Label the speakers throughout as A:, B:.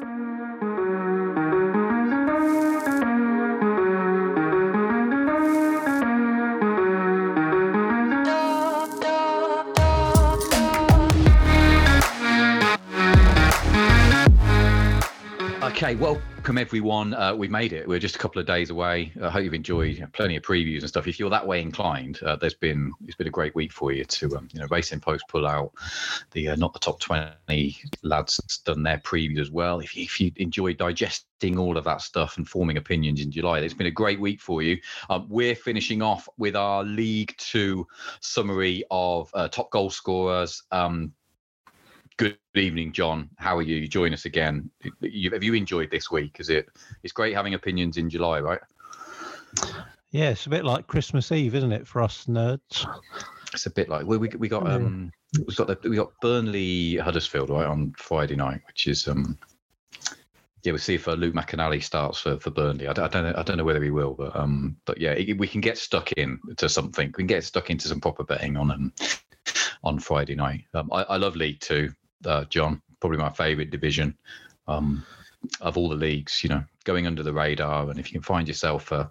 A: Podcast. Okay, welcome everyone. Uh, we made it. We're just a couple of days away. I hope you've enjoyed plenty of previews and stuff. If you're that way inclined, uh, there's been it's been a great week for you to um, you know Racing Post pull out the uh, not the top twenty lads done their previews as well. If you, if you enjoy digesting all of that stuff and forming opinions in July, it's been a great week for you. Um, we're finishing off with our League Two summary of uh, top goal scorers. Um, Good evening, John. How are you? Join us again. You, have you enjoyed this week? Is it? It's great having opinions in July, right?
B: Yeah, it's a bit like Christmas Eve, isn't it, for us nerds?
A: It's a bit like we we, we got um we got the, we got Burnley Huddersfield right on Friday night, which is um yeah, we'll see if uh, Luke McNally starts for, for Burnley. I don't, I don't know. I don't know whether he will, but um, but yeah, it, we can get stuck in to something. We can get stuck into some proper betting on um on Friday night. Um, I, I love League Two uh, John. Probably my favourite division um, of all the leagues. You know, going under the radar, and if you can find yourself uh,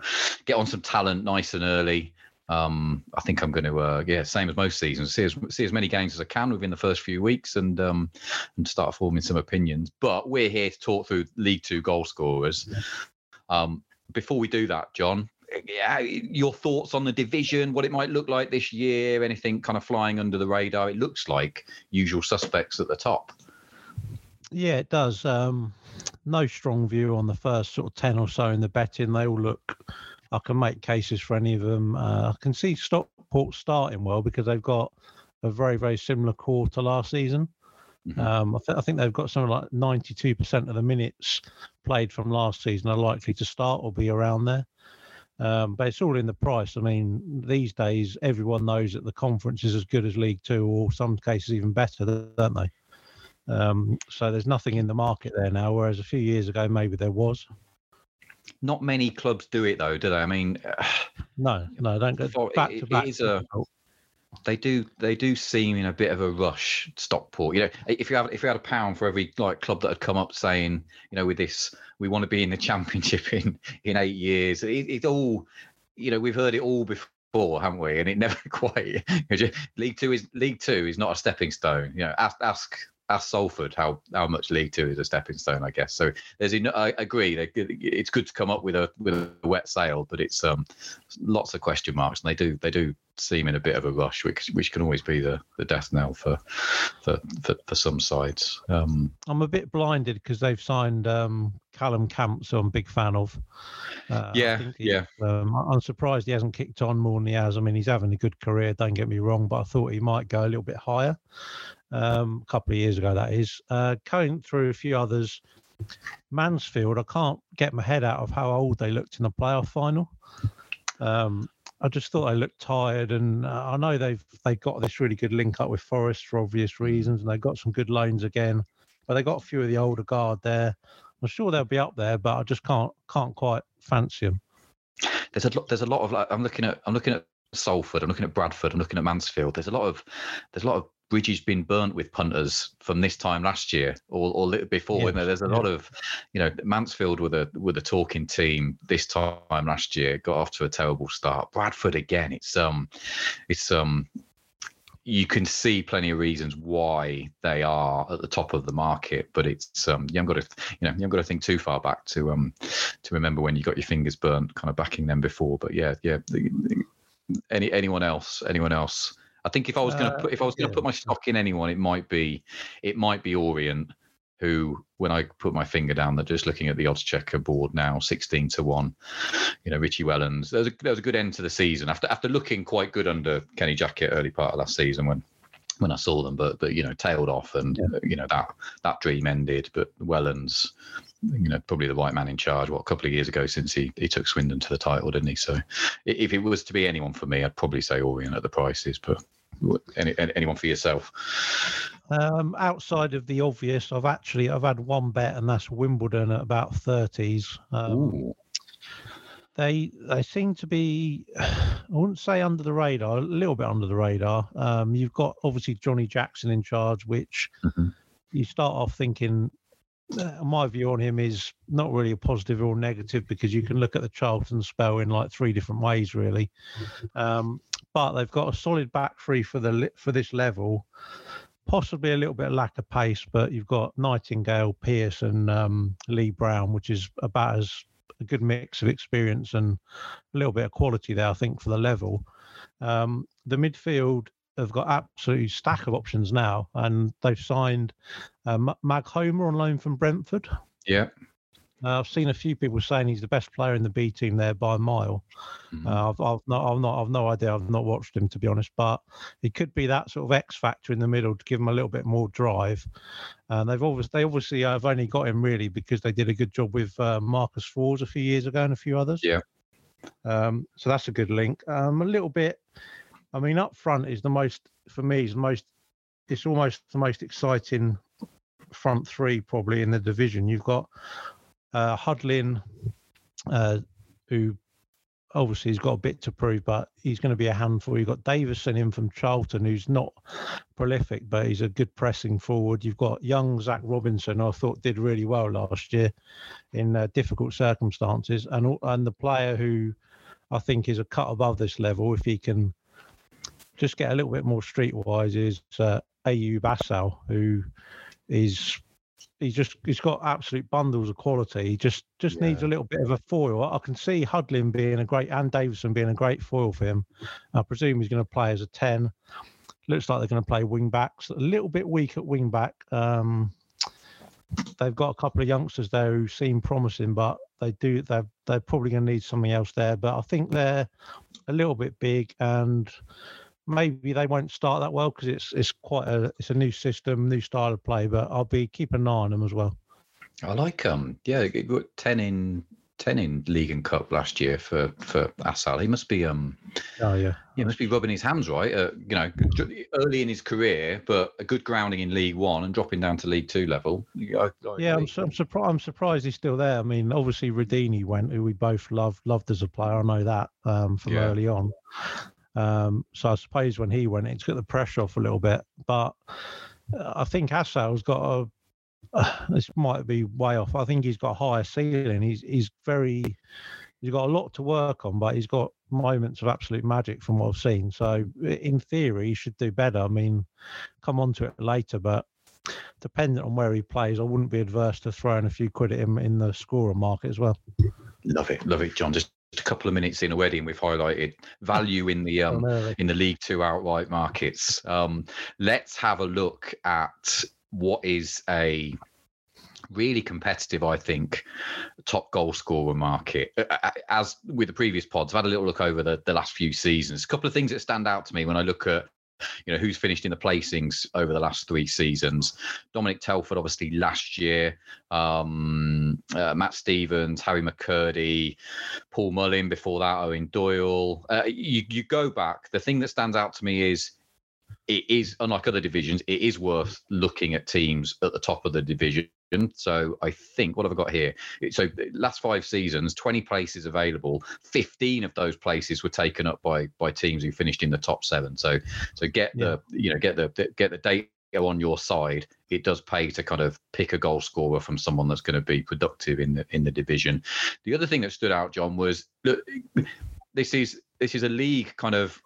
A: get on some talent nice and early. Um, I think I'm going to, uh, yeah, same as most seasons, see as, see as many games as I can within the first few weeks, and um, and start forming some opinions. But we're here to talk through League Two goal scorers. Um, before we do that, John, yeah, your thoughts on the division, what it might look like this year, anything kind of flying under the radar? It looks like usual suspects at the top.
B: Yeah, it does. Um, no strong view on the first sort of 10 or so in the betting. They all look, I can make cases for any of them. Uh, I can see Stockport starting well because they've got a very, very similar core to last season. Mm-hmm. Um, I, th- I, think they've got something like 92% of the minutes played from last season are likely to start or be around there. Um, but it's all in the price. I mean, these days everyone knows that the conference is as good as League Two, or some cases even better, don't they? Um, so there's nothing in the market there now, whereas a few years ago maybe there was.
A: Not many clubs do it though, do they? I mean,
B: no, no, don't go back to back. It is a,
A: they do they do seem in a bit of a rush stockport. You know if you have if you had a pound for every like club that had come up saying you know with this we want to be in the championship in in eight years it, it's all you know we've heard it all before haven't we? And it never quite league two is league two is not a stepping stone. You know ask ask ask Salford how how much League Two is a stepping stone, I guess. So there's, I agree, it's good to come up with a with a wet sail, but it's um lots of question marks, and they do they do seem in a bit of a rush, which which can always be the the death knell for for for, for some sides. Um,
B: I'm a bit blinded because they've signed um, Callum Camp, so I'm a big fan of.
A: Uh, yeah, yeah.
B: Um, I'm surprised he hasn't kicked on more than he has. I mean, he's having a good career. Don't get me wrong, but I thought he might go a little bit higher. Um, a couple of years ago, that is. Uh, going through a few others. Mansfield, I can't get my head out of how old they looked in the playoff final. Um, I just thought they looked tired, and uh, I know they've they got this really good link up with Forest for obvious reasons, and they've got some good loans again, but they got a few of the older guard there. I'm sure they'll be up there, but I just can't can't quite fancy them.
A: There's a lot. There's a lot of like I'm looking at I'm looking at Salford. I'm looking at Bradford. I'm looking at Mansfield. There's a lot of there's a lot of bridges been burnt with punters from this time last year or, or before. Yeah, there's a lot of, you know, Mansfield with a with a talking team this time last year got off to a terrible start. Bradford again. It's um, it's um, you can see plenty of reasons why they are at the top of the market, but it's um, you haven't got to you know you haven't got to think too far back to um to remember when you got your fingers burnt, kind of backing them before. But yeah, yeah. Any anyone else? Anyone else? I think if I was going to uh, put if I was going to yeah. put my stock in anyone, it might be it might be Orient, who when I put my finger down, they're just looking at the odds checker board now, sixteen to one. You know, Richie Wellens. There was a, there was a good end to the season after after looking quite good under Kenny Jackett early part of last season when when I saw them, but but you know tailed off and yeah. you know that that dream ended. But Wellens, you know, probably the white man in charge. What a couple of years ago since he he took Swindon to the title, didn't he? So if it was to be anyone for me, I'd probably say Orient at the prices, but. Any, anyone for yourself?
B: Um, outside of the obvious, I've actually I've had one bet, and that's Wimbledon at about thirties. Um, they they seem to be I wouldn't say under the radar, a little bit under the radar. Um, you've got obviously Johnny Jackson in charge, which mm-hmm. you start off thinking my view on him is not really a positive or negative because you can look at the Charlton spell in like three different ways, really. Um, but they've got a solid back three for the for this level. Possibly a little bit of lack of pace, but you've got Nightingale, Pearce, and um, Lee Brown, which is about as a good mix of experience and a little bit of quality there, I think, for the level. Um, the midfield have got absolutely stack of options now, and they've signed uh, Maghoma on loan from Brentford.
A: Yeah.
B: Uh, I've seen a few people saying he's the best player in the B team there by a mile. Mm-hmm. Uh, I've, I've, not, I've not, I've no idea. I've not watched him to be honest, but he could be that sort of X factor in the middle to give him a little bit more drive. And they've obviously, they obviously have only got him really because they did a good job with uh, Marcus Forss a few years ago and a few others.
A: Yeah.
B: Um, so that's a good link. Um, a little bit I mean, up front is the most for me is most. It's almost the most exciting front three probably in the division. You've got uh, Hudlin, uh, who obviously he's got a bit to prove, but he's going to be a handful. You've got Davison in from Charlton, who's not prolific, but he's a good pressing forward. You've got young Zach Robinson, I thought did really well last year in uh, difficult circumstances, and and the player who I think is a cut above this level if he can just get a little bit more streetwise is uh, Ayoub Assal, who is he's just he's got absolute bundles of quality. He just just yeah. needs a little bit of a foil. I can see Hudlin being a great and Davison being a great foil for him. I presume he's going to play as a ten. Looks like they're going to play wing backs. A little bit weak at wing back. Um, they've got a couple of youngsters there who seem promising, but they do they're they're probably going to need something else there. But I think they're a little bit big and maybe they won't start that well because it's it's quite a it's a new system, new style of play. But I'll be keeping an eye on them as well.
A: I like um yeah, got ten in ten in league and cup last year for for Assal. He must be um
B: oh yeah
A: he must be rubbing his hands right. Uh, you know, early in his career, but a good grounding in League One and dropping down to League Two level.
B: I, I yeah, I'm, I'm surprised. I'm surprised he's still there. I mean, obviously Rudoni went, who we both loved loved as a player. I know that um, from yeah. early on. Um, so I suppose when he went, it's got the pressure off a little bit. But uh, I think Assal's got a. Uh, this might be way off. I think he's got a higher ceiling. He's he's very. He's got a lot to work on, but he's got moments of absolute magic from what I've seen. So in theory, he should do better. I mean, come on to it later, but dependent on where he plays, I wouldn't be adverse to throwing a few quid at him in the scorer market as well.
A: Love it, love it, John. Just a couple of minutes in already, and we've highlighted value in the um, in the League Two outright markets. Um, let's have a look at what is a really competitive, I think, top goal scorer market. As with the previous pods, I've had a little look over the, the last few seasons. A couple of things that stand out to me when I look at you know who's finished in the placings over the last three seasons. Dominic Telford, obviously last year. Um, uh, Matt Stevens, Harry McKirdy, Paul Mullin before that, Eoin Doyle. Uh, you you go back. The thing that stands out to me is it is unlike other divisions. It is worth looking at teams at the top of the division so I think what have I got here? So last five seasons, 20 places available. 15 of those places were taken up by by teams who finished in the top seven. So so get yeah. the you know get the get the data on your side. It does pay to kind of pick a goal scorer from someone that's going to be productive in the in the division. The other thing that stood out, John, was look, this is this is a league kind of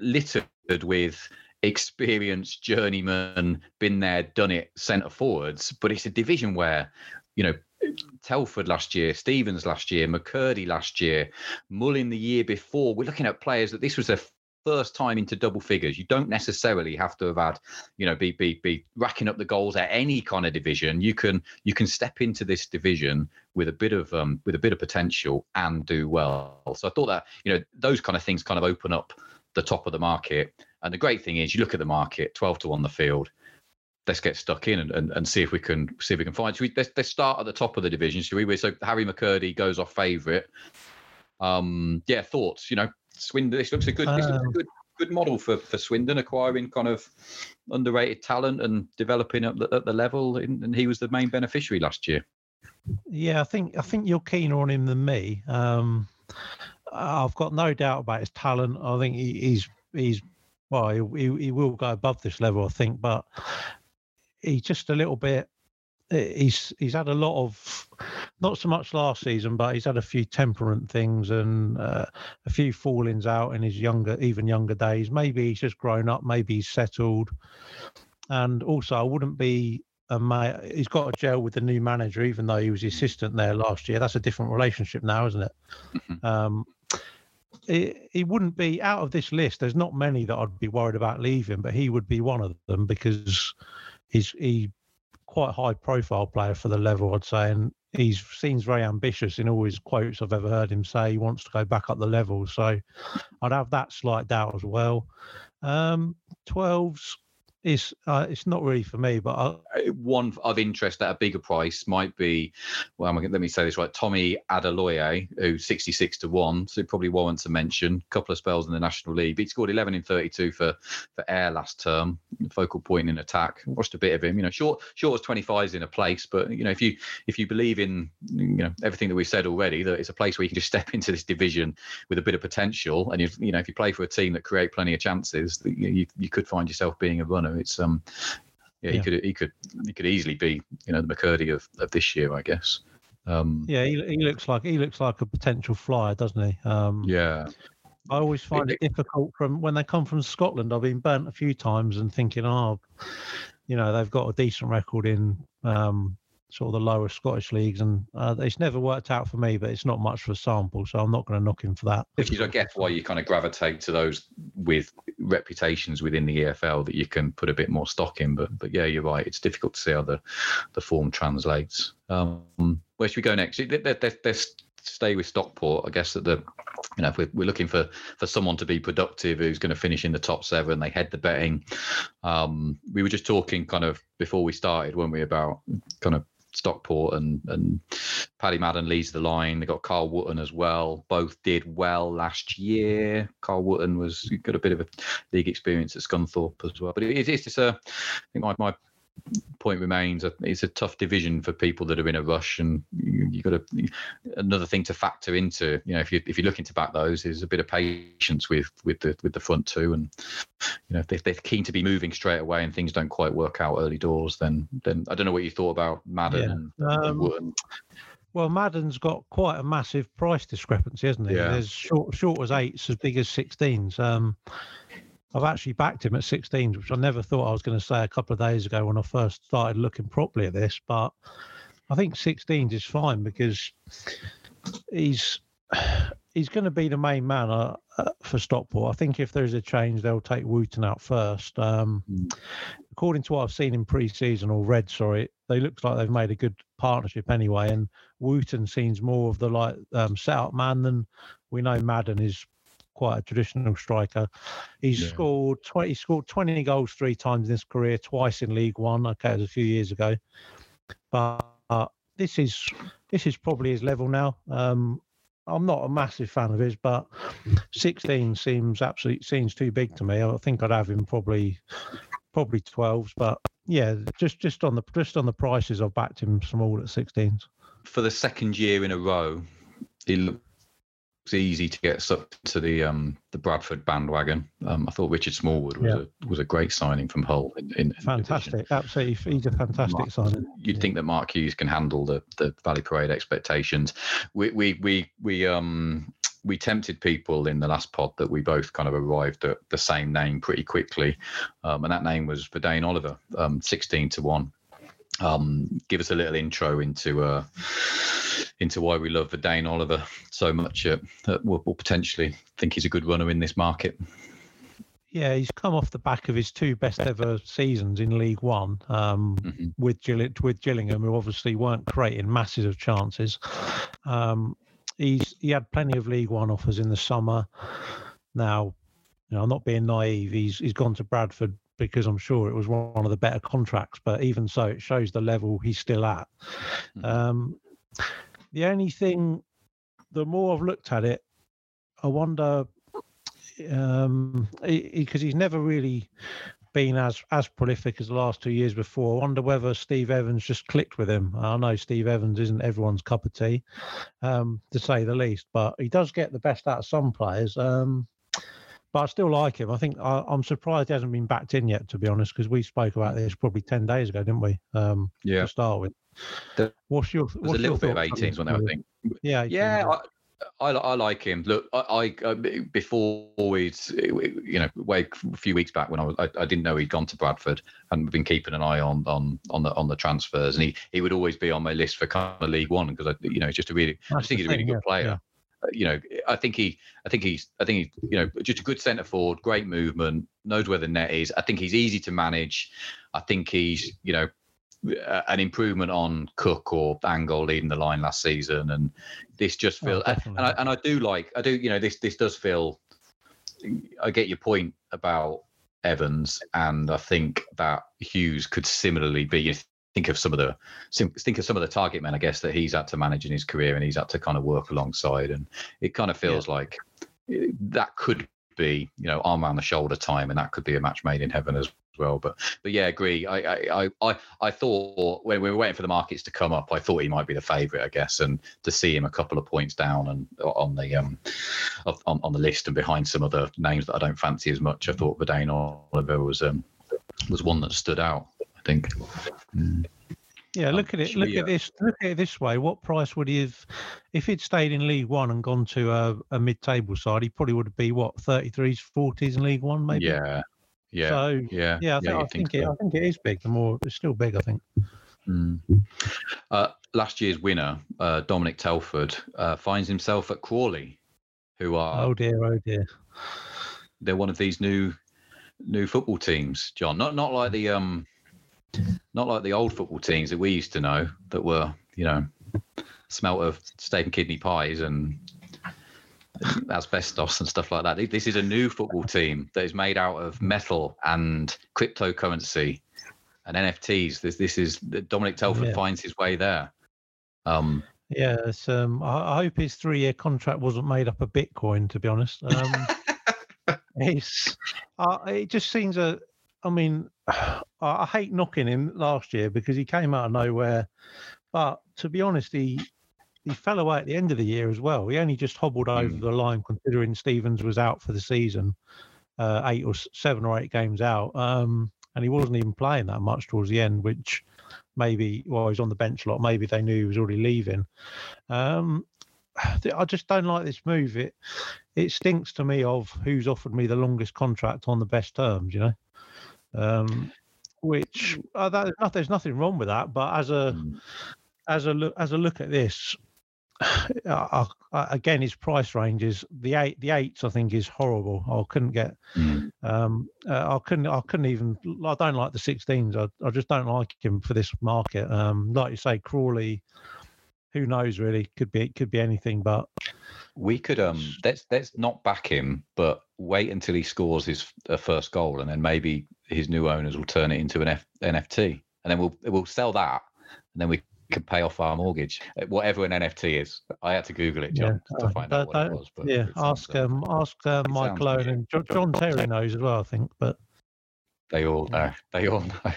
A: littered with experienced journeyman, been there, done it, centre forwards. But it's a division where, you know, Telford last year, Stevens last year, McKirdy last year, Mullin the year before. We're looking at players that this was their first time into double figures. You don't necessarily have to have had, you know, be be be racking up the goals at any kind of division. You can you can step into this division with a bit of um with a bit of potential and do well. So I thought that you know those kind of things kind of open up the top of the market. And the great thing is, you look at the market, twelve to one the field. Let's get stuck in and, and, and see if we can see if we can find. Should we, let's, let's start at the top of the division. Should we? So Harry McKirdy goes off favourite. Um, yeah, thoughts. You know, Swindon. This looks a good. Um, this looks a um, good good model for for Swindon acquiring kind of underrated talent and developing at the, at the level. And he was the main beneficiary last year.
B: Yeah, I think I think you're keener on him than me. Um, I've got no doubt about his talent. I think he, he's he's well, he, he will go above this level, I think, but he's just a little bit he's he's had a lot of not so much last season, but he's had a few temperament things and uh, a few fallings out in his younger, even younger days. Maybe he's just grown up. Maybe he's settled. And also, I wouldn't be a ma- he's got a gel with the new manager, even though he was the assistant there last year. That's a different relationship now, isn't it? Mm-hmm. Um, he, wouldn't be out of this list. There's not many that I'd be worried about leaving, but he would be one of them because he's he quite high profile player for the level, I'd say, and he seems very ambitious in all his quotes I've ever heard him say. He wants to go back up the level, so I'd have that slight doubt as well. Um, 12s, it's uh, it's not really for me. But I...
A: Uh, one of interest at a bigger price might be, well, let me say this right, Tommy Adeloye, who's 66 to one, so probably warrants a mention. A couple of spells in the National League. He scored 11 in 32 for for Ayr last term. Focal point in attack. Watched a bit of him. You know, short short as 25s in a place, but you know, if you if you believe in you know everything that we've said already, that it's a place where you can just step into this division with a bit of potential, and you you know if you play for a team that create plenty of chances, you you could find yourself being a runner it's um, yeah, he yeah. could he could he could easily be you know the McKirdy of, of this year, I guess. Um,
B: yeah, he, he looks like he looks like a potential flyer, doesn't he? Um,
A: yeah.
B: I always find it, it, difficult from when they come from Scotland. I've been burnt a few times and thinking, oh, you know, they've got a decent record in um, sort of the lower Scottish leagues, and uh, it's never worked out for me. But it's not much of a sample, so I'm not going to knock him for that.
A: Which is, I guess, why you kind of gravitate to those with reputations within the EFL that you can put a bit more stock in. But but yeah, you're right. It's difficult to see how the the form translates. Um, where should we go next? Let's stay with Stockport. I guess that the you know if we're, we're looking for for someone to be productive who's going to finish in the top seven, they head the betting. Um, we were just talking kind of before we started, weren't we, about kind of Stockport and and Paddy Madden leads the line. They got Kyle Wootton as well. Both did well last year. Kyle Wootton was got a bit of a league experience at Scunthorpe as well. But it, it's just a, I think my, my point remains it's a tough division for people that are in a rush and you, you got to another thing to factor into you know if you if you're looking to back those is a bit of patience with with the with the front two and you know if they're, they're keen to be moving straight away and things don't quite work out early doors then then i don't know what you thought about madden yeah. and, um,
B: well, Madden's got quite a massive price discrepancy, hasn't he? Yeah. There's short, short as eights, as big as 16s. Um, I've actually backed him at 16, which I never thought I was going to say a couple of days ago when I first started looking properly at this. But I think 16 is fine because he's he's going to be the main man uh, uh, for Stockport. I think if there's a change, they'll take Wootton out first. Um, mm. According to what I've seen in pre-season or read, sorry, they look like they've made a good partnership anyway. And Wootton seems more of the like um, set-up man than we know Madden is quite a traditional striker. He's yeah. scored 20 scored 20 goals three times in his career, twice in League One. Okay, it was a few years ago. But uh, this is this is probably his level now. Um, I'm not a massive fan of his, but 16 seems absolutely seems too big to me. I think I'd have him probably probably 12s, but yeah, just just on the just on the prices, I've backed him small at 16s.
A: For the second year in a row, he easy to get sucked to the um, the Bradford bandwagon. Um, I thought Richard Smallwood was yeah. a was a great signing from Hull. In, in
B: fantastic, absolutely, he's a fantastic Mark, signing.
A: You'd yeah. think that Mark Hughes can handle the the Valley Parade expectations. We we we we um we tempted people in the last pod that we both kind of arrived at the same name pretty quickly, um, and that name was Vadaine Oliver, um, sixteen to one. Um, give us a little intro into uh, into why we love Vadaine Oliver so much uh, that we'll, we'll potentially think he's a good runner in this market.
B: Yeah, he's come off the back of his two best ever seasons in League One um, mm-hmm. with Gill- with Gillingham, who obviously weren't creating masses of chances. Um, he's he had plenty of League One offers in the summer. Now, you know, I'm not being naive. He's he's gone to Bradford because I'm sure it was one of the better contracts. But even so, it shows the level he's still at. Mm-hmm. Um, the only thing, the more I've looked at it, I wonder, um, because he, he's never really been as as prolific as the last two years before. I wonder whether Steve Evans just clicked with him. I know Steve Evans isn't everyone's cup of tea, um, to say the least, but he does get the best out of some players. Um, but I still like him. I think I, am surprised he hasn't been backed in yet, to be honest, because we spoke about this probably ten days ago, didn't we? Um,
A: yeah.
B: To start with,
A: the,
B: what's your? What's
A: a little bit of 18s, when I think.
B: Yeah.
A: Yeah. I, I, I, like him. Look, I, I before we, you know, way a few weeks back when I was, I, I, didn't know he'd gone to Bradford, and we've been keeping an eye on on on the on the transfers, and he he would always be on my list for kind of League One because I, you know, he's just a really, That's I think he's a really good player. Yeah. Uh, you know, I think he, I think he's, I think he's, you know, just a good centre forward, great movement, knows where the net is. I think he's easy to manage. I think he's, you know, an improvement on Cook or Angol leading the line last season, and this just feels. Oh, and I and I do like I do you know this this does feel. I get your point about Evans, and I think that Hughes could similarly be. Think of some of the think of some of the target men, I guess, that he's had to manage in his career, and he's had to kind of work alongside, and it kind of feels yeah. like that could be, you know, arm around the shoulder time, and that could be a match made in heaven as well. But but yeah, agree. I I I I thought when we were waiting for the markets to come up, I thought he might be the favourite, I guess, and to see him a couple of points down and on the um on, on the list and behind some of the names that I don't fancy as much, I thought Vadaine Oliver was um was one that stood out. I think.
B: Mm. Yeah, look at it. Look at this. Look at it this way. What price would he have, if he'd stayed in League One and gone to a, a mid-table side? He probably would be what 33s, 40s in League One, maybe.
A: Yeah, yeah. So
B: yeah, yeah, I think, yeah, I, think, think it, I think it is big. The more it's still big, I think.
A: Mm. Uh, last year's winner, uh, Dominic Telford, uh, finds himself at Crawley, who are
B: oh dear, oh dear.
A: They're one of these new new football teams, John. Not not like the um, not like the old football teams that we used to know that were you know smelt of steak and kidney pies and asbestos and stuff like that. This is a new football team that is made out of metal and cryptocurrency and NFTs. This this is Dominic Telford yeah. finds his way there. Um,
B: yes, um, I, I, hope his three-year contract wasn't made up of Bitcoin. To be honest, um, it's uh, it just seems a. I mean, I, I hate knocking him last year because he came out of nowhere, but to be honest, he he fell away at the end of the year as well. He only just hobbled over mm. the line, considering Stevens was out for the season, uh, eight or seven or eight games out, um, and he wasn't even playing that much towards the end. Which maybe, well, he's on the bench a lot. Maybe they knew he was already leaving. Um, I just don't like this move. It it stinks to me of who's offered me the longest contract on the best terms. You know. Um, which uh, that, there's nothing wrong with that, but as a mm. as a look as a look at this, uh, again, his price range is the eight. The eights, I think, is horrible. I couldn't get. Mm. Um, uh, I couldn't. I couldn't even. I don't like the sixteens. I, I just don't like him for this market. Um, like you say, Crawley. Who knows? Really, could be. It could be anything. But
A: we could. Um, let's let's not back him, but wait until he scores his uh, first goal, and then maybe his new owners will turn it into an F, NFT, and then we'll we'll sell that, and then we could pay off our mortgage, uh, whatever an NFT is. I had to Google it, John, yeah. to find out what it was.
B: yeah, ask um, ask uh, Michael Owen and John, John Terry knows as well, I think. But
A: they all know. They all know.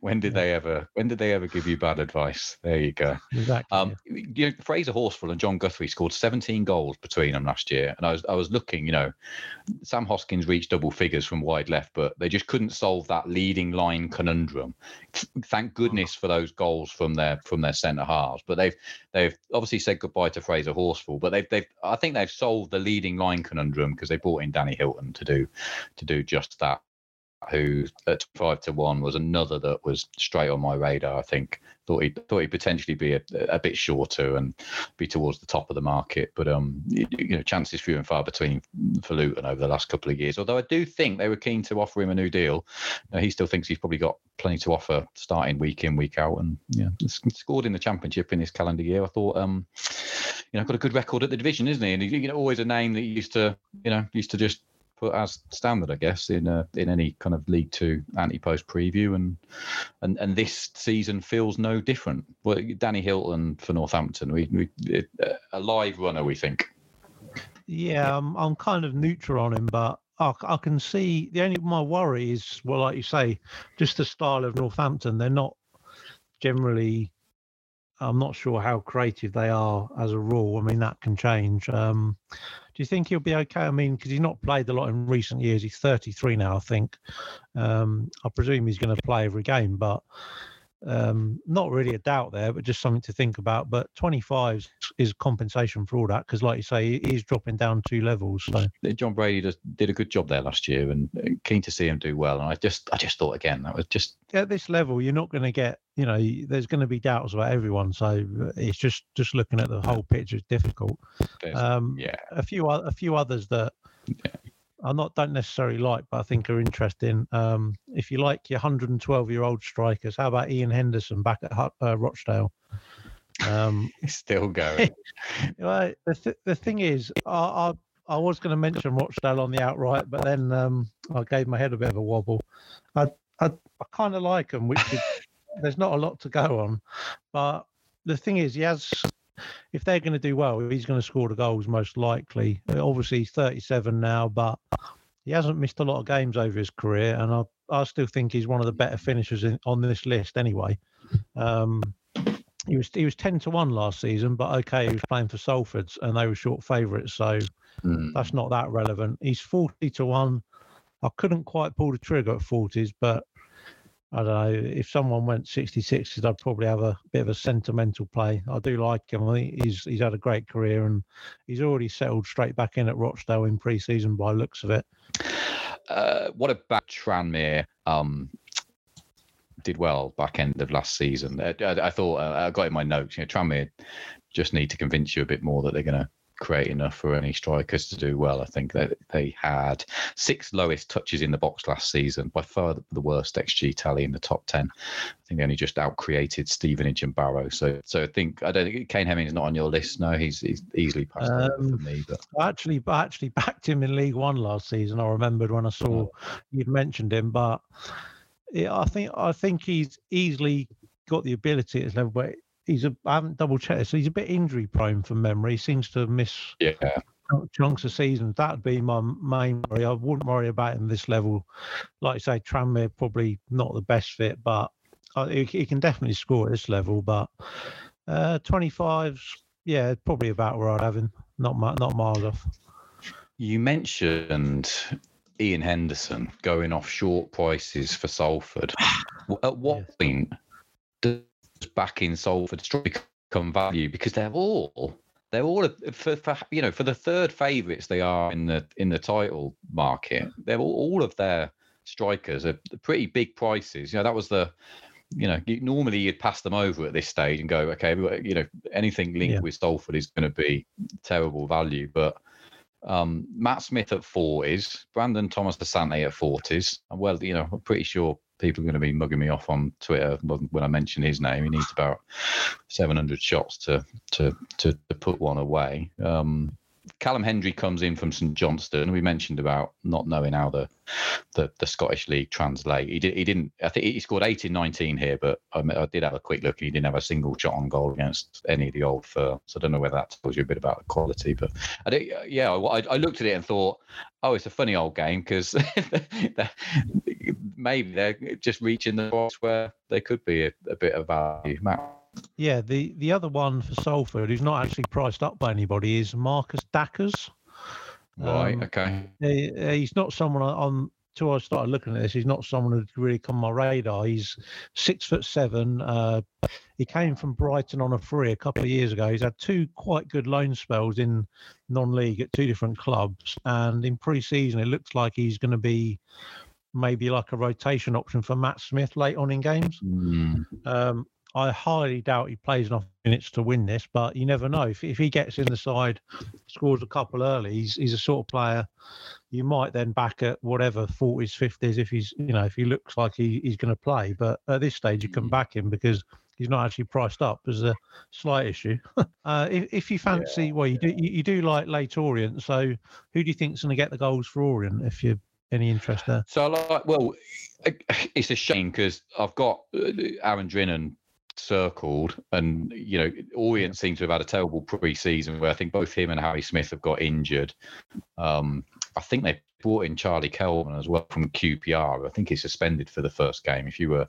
A: when did yeah. they ever? When did they ever give you bad advice? There you go.
B: Exactly. Um,
A: you know, Fraser Horsfall and John Guthrie scored 17 goals between them last year, and I was I was looking. You know, Sam Hoskins reached double figures from wide left, but they just couldn't solve that leading line conundrum. Thank goodness for those goals from their from their centre halves. But they've they've obviously said goodbye to Fraser Horsfall, but they've they've I think they've solved the leading line conundrum because they brought in Danny Hylton to do to do just that who at five to one was another that was straight on my radar. I think thought he thought he'd potentially be a, a bit shorter and be towards the top of the market, but um, you, know, chances few and far between for Luton over the last couple of years. Although I do think they were keen to offer him a new deal. Know, he still thinks he's probably got plenty to offer, starting week in week out, and yeah, scored in the championship in this calendar year. I thought, um, you know, got a good record at the division, isn't he? And you know, always a name that used to, you know, used to just put as standard, I guess, in uh, in any kind of League Two ante-post preview, and and and this season feels no different. Well, Danny Hylton for Northampton, we, we a live runner, we think.
B: Yeah, I'm I'm kind of neutral on him, but I, I can see the only my worry is well, like you say, just the style of Northampton. They're not generally I'm not sure how creative they are as a rule. I mean, that can change. Um, you think he'll be okay? I mean, because he's not played a lot in recent years. He's 33 now, I think. Um, I presume he's going to play every game, but um, not really a doubt there, but just something to think about. But 25 is compensation for all that because, like you say, he's dropping down two levels. So
A: John Brady just did a good job there last year, and uh, keen to see him do well. And I just, I just thought again that was just
B: at this level, you're not going to get, you know, there's going to be doubts about everyone. So uh, it's just just looking at the whole picture is difficult. Um,
A: yeah,
B: a few a few others that. Yeah. I not don't necessarily like, but I think are interesting. Um, if you like your 112 year old strikers, how about Ian Henderson back at uh, Rochdale?
A: Um, Still going.
B: well, the th- the thing is, I I, I was going to mention Rochdale on the outright, but then um, I gave my head a bit of a wobble. I I, I kind of like them, which is, there's not a lot to go on, but the thing is, he has if they're going to do well, he's going to score the goals most likely. Obviously, he's 37 now, but he hasn't missed a lot of games over his career, and I I still think he's one of the better finishers in, on this list anyway. Um, he was he was 10 to 1 last season, but okay, he was playing for Salfords and they were short favourites, so mm. that's not that relevant. He's 40 to 1. I couldn't quite pull the trigger at 40s, but I don't know if someone went 66, I'd probably have a bit of a sentimental play. I do like him. He's he's had a great career and he's already settled straight back in at Rochdale in pre-season by looks of it.
A: Uh, what about Tranmere? Um, did well back end of last season. I, I, I thought uh, I got in my notes. You know, Tranmere just need to convince you a bit more that they're going to create enough for any strikers to do well. I think that they had six lowest touches in the box last season, by far the worst XG tally in the top ten. I think they only just out created Stevenage and Barrow. So, so I think I don't think Kane Hemmings not on your list. No, he's, he's easily passed um, over for me. But
B: I actually, I actually backed him in League One last season. I remembered when I saw oh. you'd mentioned him, but yeah, I think I think he's easily got the ability at his level, but he's a I haven't double checked, so he's a bit injury prone from memory. He seems to miss
A: yeah
B: chunks of seasons. That'd be my main worry. I wouldn't worry about him this level. Like I say, Tranmere probably not the best fit, but uh, he, he, can definitely score at this level. But uh, 25s, yeah, probably about where I'd have him. Not not miles off.
A: You mentioned Ian Henderson going off short prices for Salford. At what yes. point back in Salford strike come value because they're all they're all for, for you know for the third favourites they are in the in the title market. They're all, all of their strikers are pretty big prices. You know that was the you know normally you'd pass them over at this stage and go okay you know anything linked yeah. with Salford is going to be terrible value, but um, Matt Smith at 40s, Brandon Thomas Asante at 40s. Well, you know, I'm pretty sure people are going to be mugging me off on Twitter when I mention his name. He needs about 700 shots to to to, to put one away. Um, Callum Hendry comes in from St Johnstone. We mentioned about not knowing how the the, the Scottish League translate. He did. He didn't. I think he scored 18, 19 here, but I, I, did have a quick look. and He didn't have a single shot on goal against any of the old firms. So I don't know whether that tells you a bit about the quality. But I did, yeah, I, I looked at it and thought, oh, it's a funny old game because maybe they're just reaching the box where they could be a, a bit of value. Matt.
B: Yeah, the the other one for Salford, who's not actually priced up by anybody, is Marcus Dackers.
A: Right. Um, okay.
B: He, he's not someone on. Until I started looking at this, he's not someone who'd really come on my radar. He's six foot seven. Uh, he came from Brighton on a free a couple of years ago. He's had two quite good loan spells in non-league at two different clubs, and in pre-season, it looks like he's going to be maybe like a rotation option for Matt Smith late on in games. Mm. Um, I highly doubt he plays enough minutes to win this, but you never know. If, if he gets in the side, scores a couple early, he's, he's a sort of player you might then back at whatever 40s, 50s if he's, you know, if he looks like he, he's going to play. But at this stage, you can mm. back him because he's not actually priced up. There's a slight issue. uh, if, if you fancy, yeah. well, you do you, you do like Leyton Orient. So who do you think's going to get the goals for Orient if you're any interest there?
A: So, I like, well, it's a shame because I've got uh, Aaron Drinan circled, and you know, Orient seems to have had a terrible pre-season where I think both him and Harry Smith have got injured. Um, I think they brought in Charlie Kelman as well from QPR. I think he's suspended for the first game. If you were,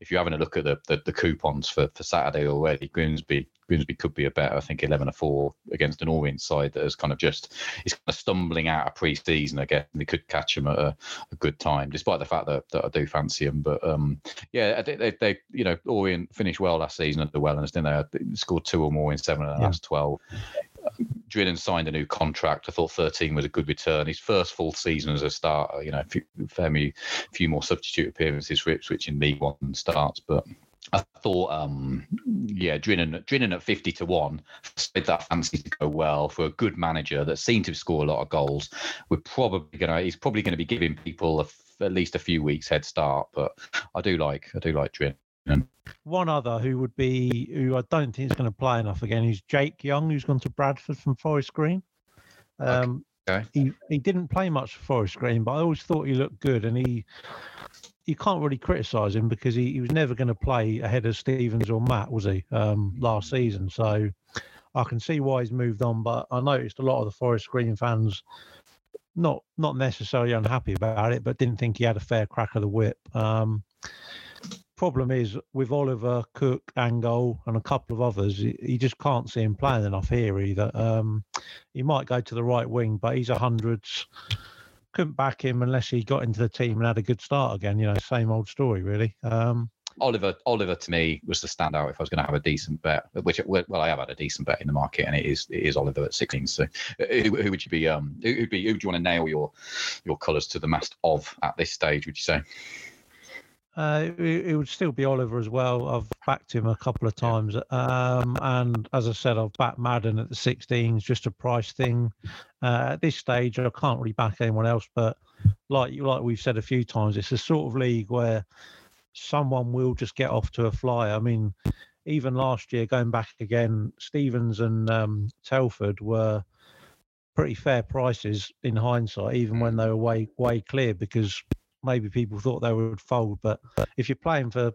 A: if you're having a look at the the, the coupons for, for Saturday already, Grimsby Grimsby could be a better. I think 11 or 4 against an Orient side that is kind of just is kind of stumbling out of pre-season again. They could catch them at a, a, good time, despite the fact that, that I do fancy them. But um, yeah, they, they, they, you know Orient finished well last season under Wellens, didn't they? they scored two or more in seven of the yeah. last 12. Drinan signed a new contract. I thought 13 was a good return. His first full season as a starter, you know, a fair few more substitute appearances for Ipswich in League One starts, but I thought, um, yeah, Drinan, Drinan at 50 to 1 said that fancy to go well for a good manager that seemed to score a lot of goals. We're probably going to, he's probably going to be giving people a, at least a few weeks head start, but I do like, I do like Drinan.
B: One other who would be, who I don't think is going to play enough again, is Jake Young, who's gone to Bradford from Forest Green. Um, okay. He he didn't play much for Forest Green, but I always thought he looked good, and he you can't really criticise him because he, he was never going to play ahead of Stevens or Matt, was he? Um, last season, so I can see why he's moved on. But I noticed a lot of the Forest Green fans not not necessarily unhappy about it, but didn't think he had a fair crack of the whip. Um, problem is with Oliver, Cook, Angol, and a couple of others, he, just can't see him playing enough here either. Um, he might go to the right wing, but he's a hundreds couldn't back him unless he got into the team and had a good start again. You know, same old story really. Um,
A: Oliver, Oliver to me was the standout. If I was going to have a decent bet, which well, I have had a decent bet in the market, and it is it is Oliver at 16. So, who, who would you be? Um, who would be? Who do you want to nail your your colours to the mast of at this stage? Would you say?
B: Uh, it, it, would still be Oliver as well. I've backed him a couple of times, um, and as I said, I've backed Madden at the 16s, just a price thing. Uh, at this stage, I can't really back anyone else, but like like we've said a few times, it's a sort of league where someone will just get off to a fly. I mean, even last year, going back again, Stevens and um, Telford were pretty fair prices in hindsight, even when they were way way clear because maybe people thought they would fold. But if you're playing for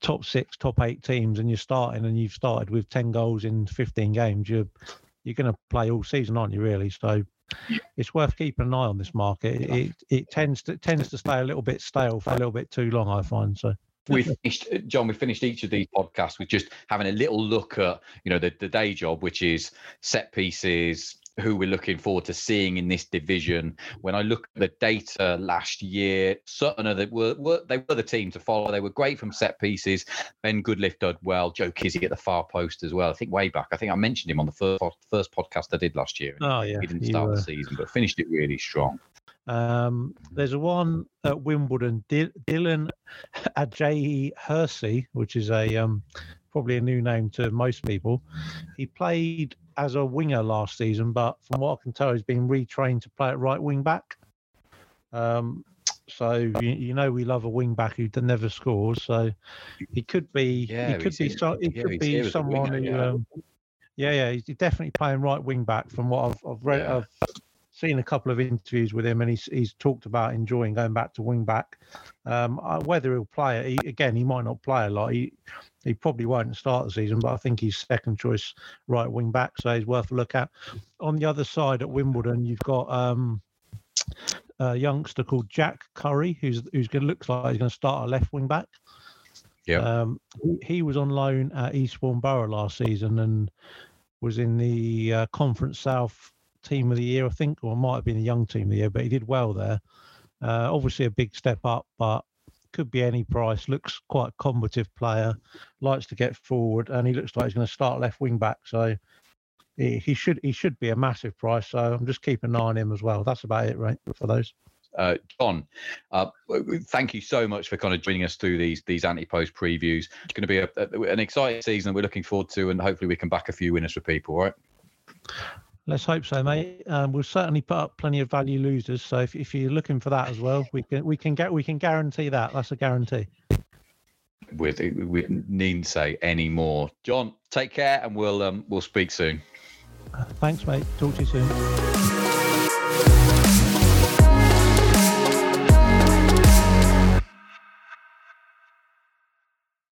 B: top six, top eight teams, and you're starting and you've started with ten goals in 15 games, you're you're going to play all season, aren't you? Really, so it's worth keeping an eye on this market. It, it, tends to tends to stay a little bit stale for a little bit too long, I find. So
A: we finished john we finished each of these podcasts with just having a little look at you know the, the day job which is set pieces who we're looking forward to seeing in this division. When I look at the data last year, Sutton are the, were, were, they were the team to follow. They were great from set pieces. Ben Goodliffe did well. Joe Kizzi at the far post as well. I think way back. I think I mentioned him on the first first podcast I did last year.
B: Oh yeah,
A: he didn't start the season, but finished it really strong.
B: Um, there's one at Wimbledon, Dylan Ajayi Hersey, which is a um, probably a new name to most people. He played as a winger last season, but from what I can tell, he's been retrained to play at right wing back. Um, so you, you, know we love a wing back who never scores. So he could be yeah, he could be so, he yeah, could be someone winger, who yeah. Um, yeah yeah he's definitely playing right wing back from what I've, I've read yeah. I've seen a couple of interviews with him and he's he's talked about enjoying going back to wing back. Um, whether he'll play it he, again, he might not play a lot. He he probably won't start the season, but I think he's second choice right wing back, so he's worth a look at. On the other side at Wimbledon, you've got um, a youngster called Jack Currie, who's who's going looks like he's going to start a left wing back.
A: Yeah.
B: Um, he was on loan at Eastbourne Borough last season and was in the uh, Conference South Team of the Year, I think, or might have been a young Team of the Year, but he did well there. Uh, obviously, a big step up, but could be any price. Looks quite combative player, likes to get forward, and he looks like he's going to start left wing back. So he, he should he should be a massive price. So I'm just keeping an eye on him as well. That's about it, right, for those.
A: Uh, John, uh, thank you so much for kind of joining us through these these ante-post previews. It's going to be a, a, an exciting season we're looking forward to, and hopefully we can back a few winners for people. Right.
B: Let's hope so, mate. Um, we'll certainly put up plenty of value losers. So if, if you're looking for that as well, we can we can get we can guarantee that. That's a guarantee.
A: With we needn't say any more. John, take care, and we'll um, we'll speak soon.
B: Thanks, mate. Talk to you soon.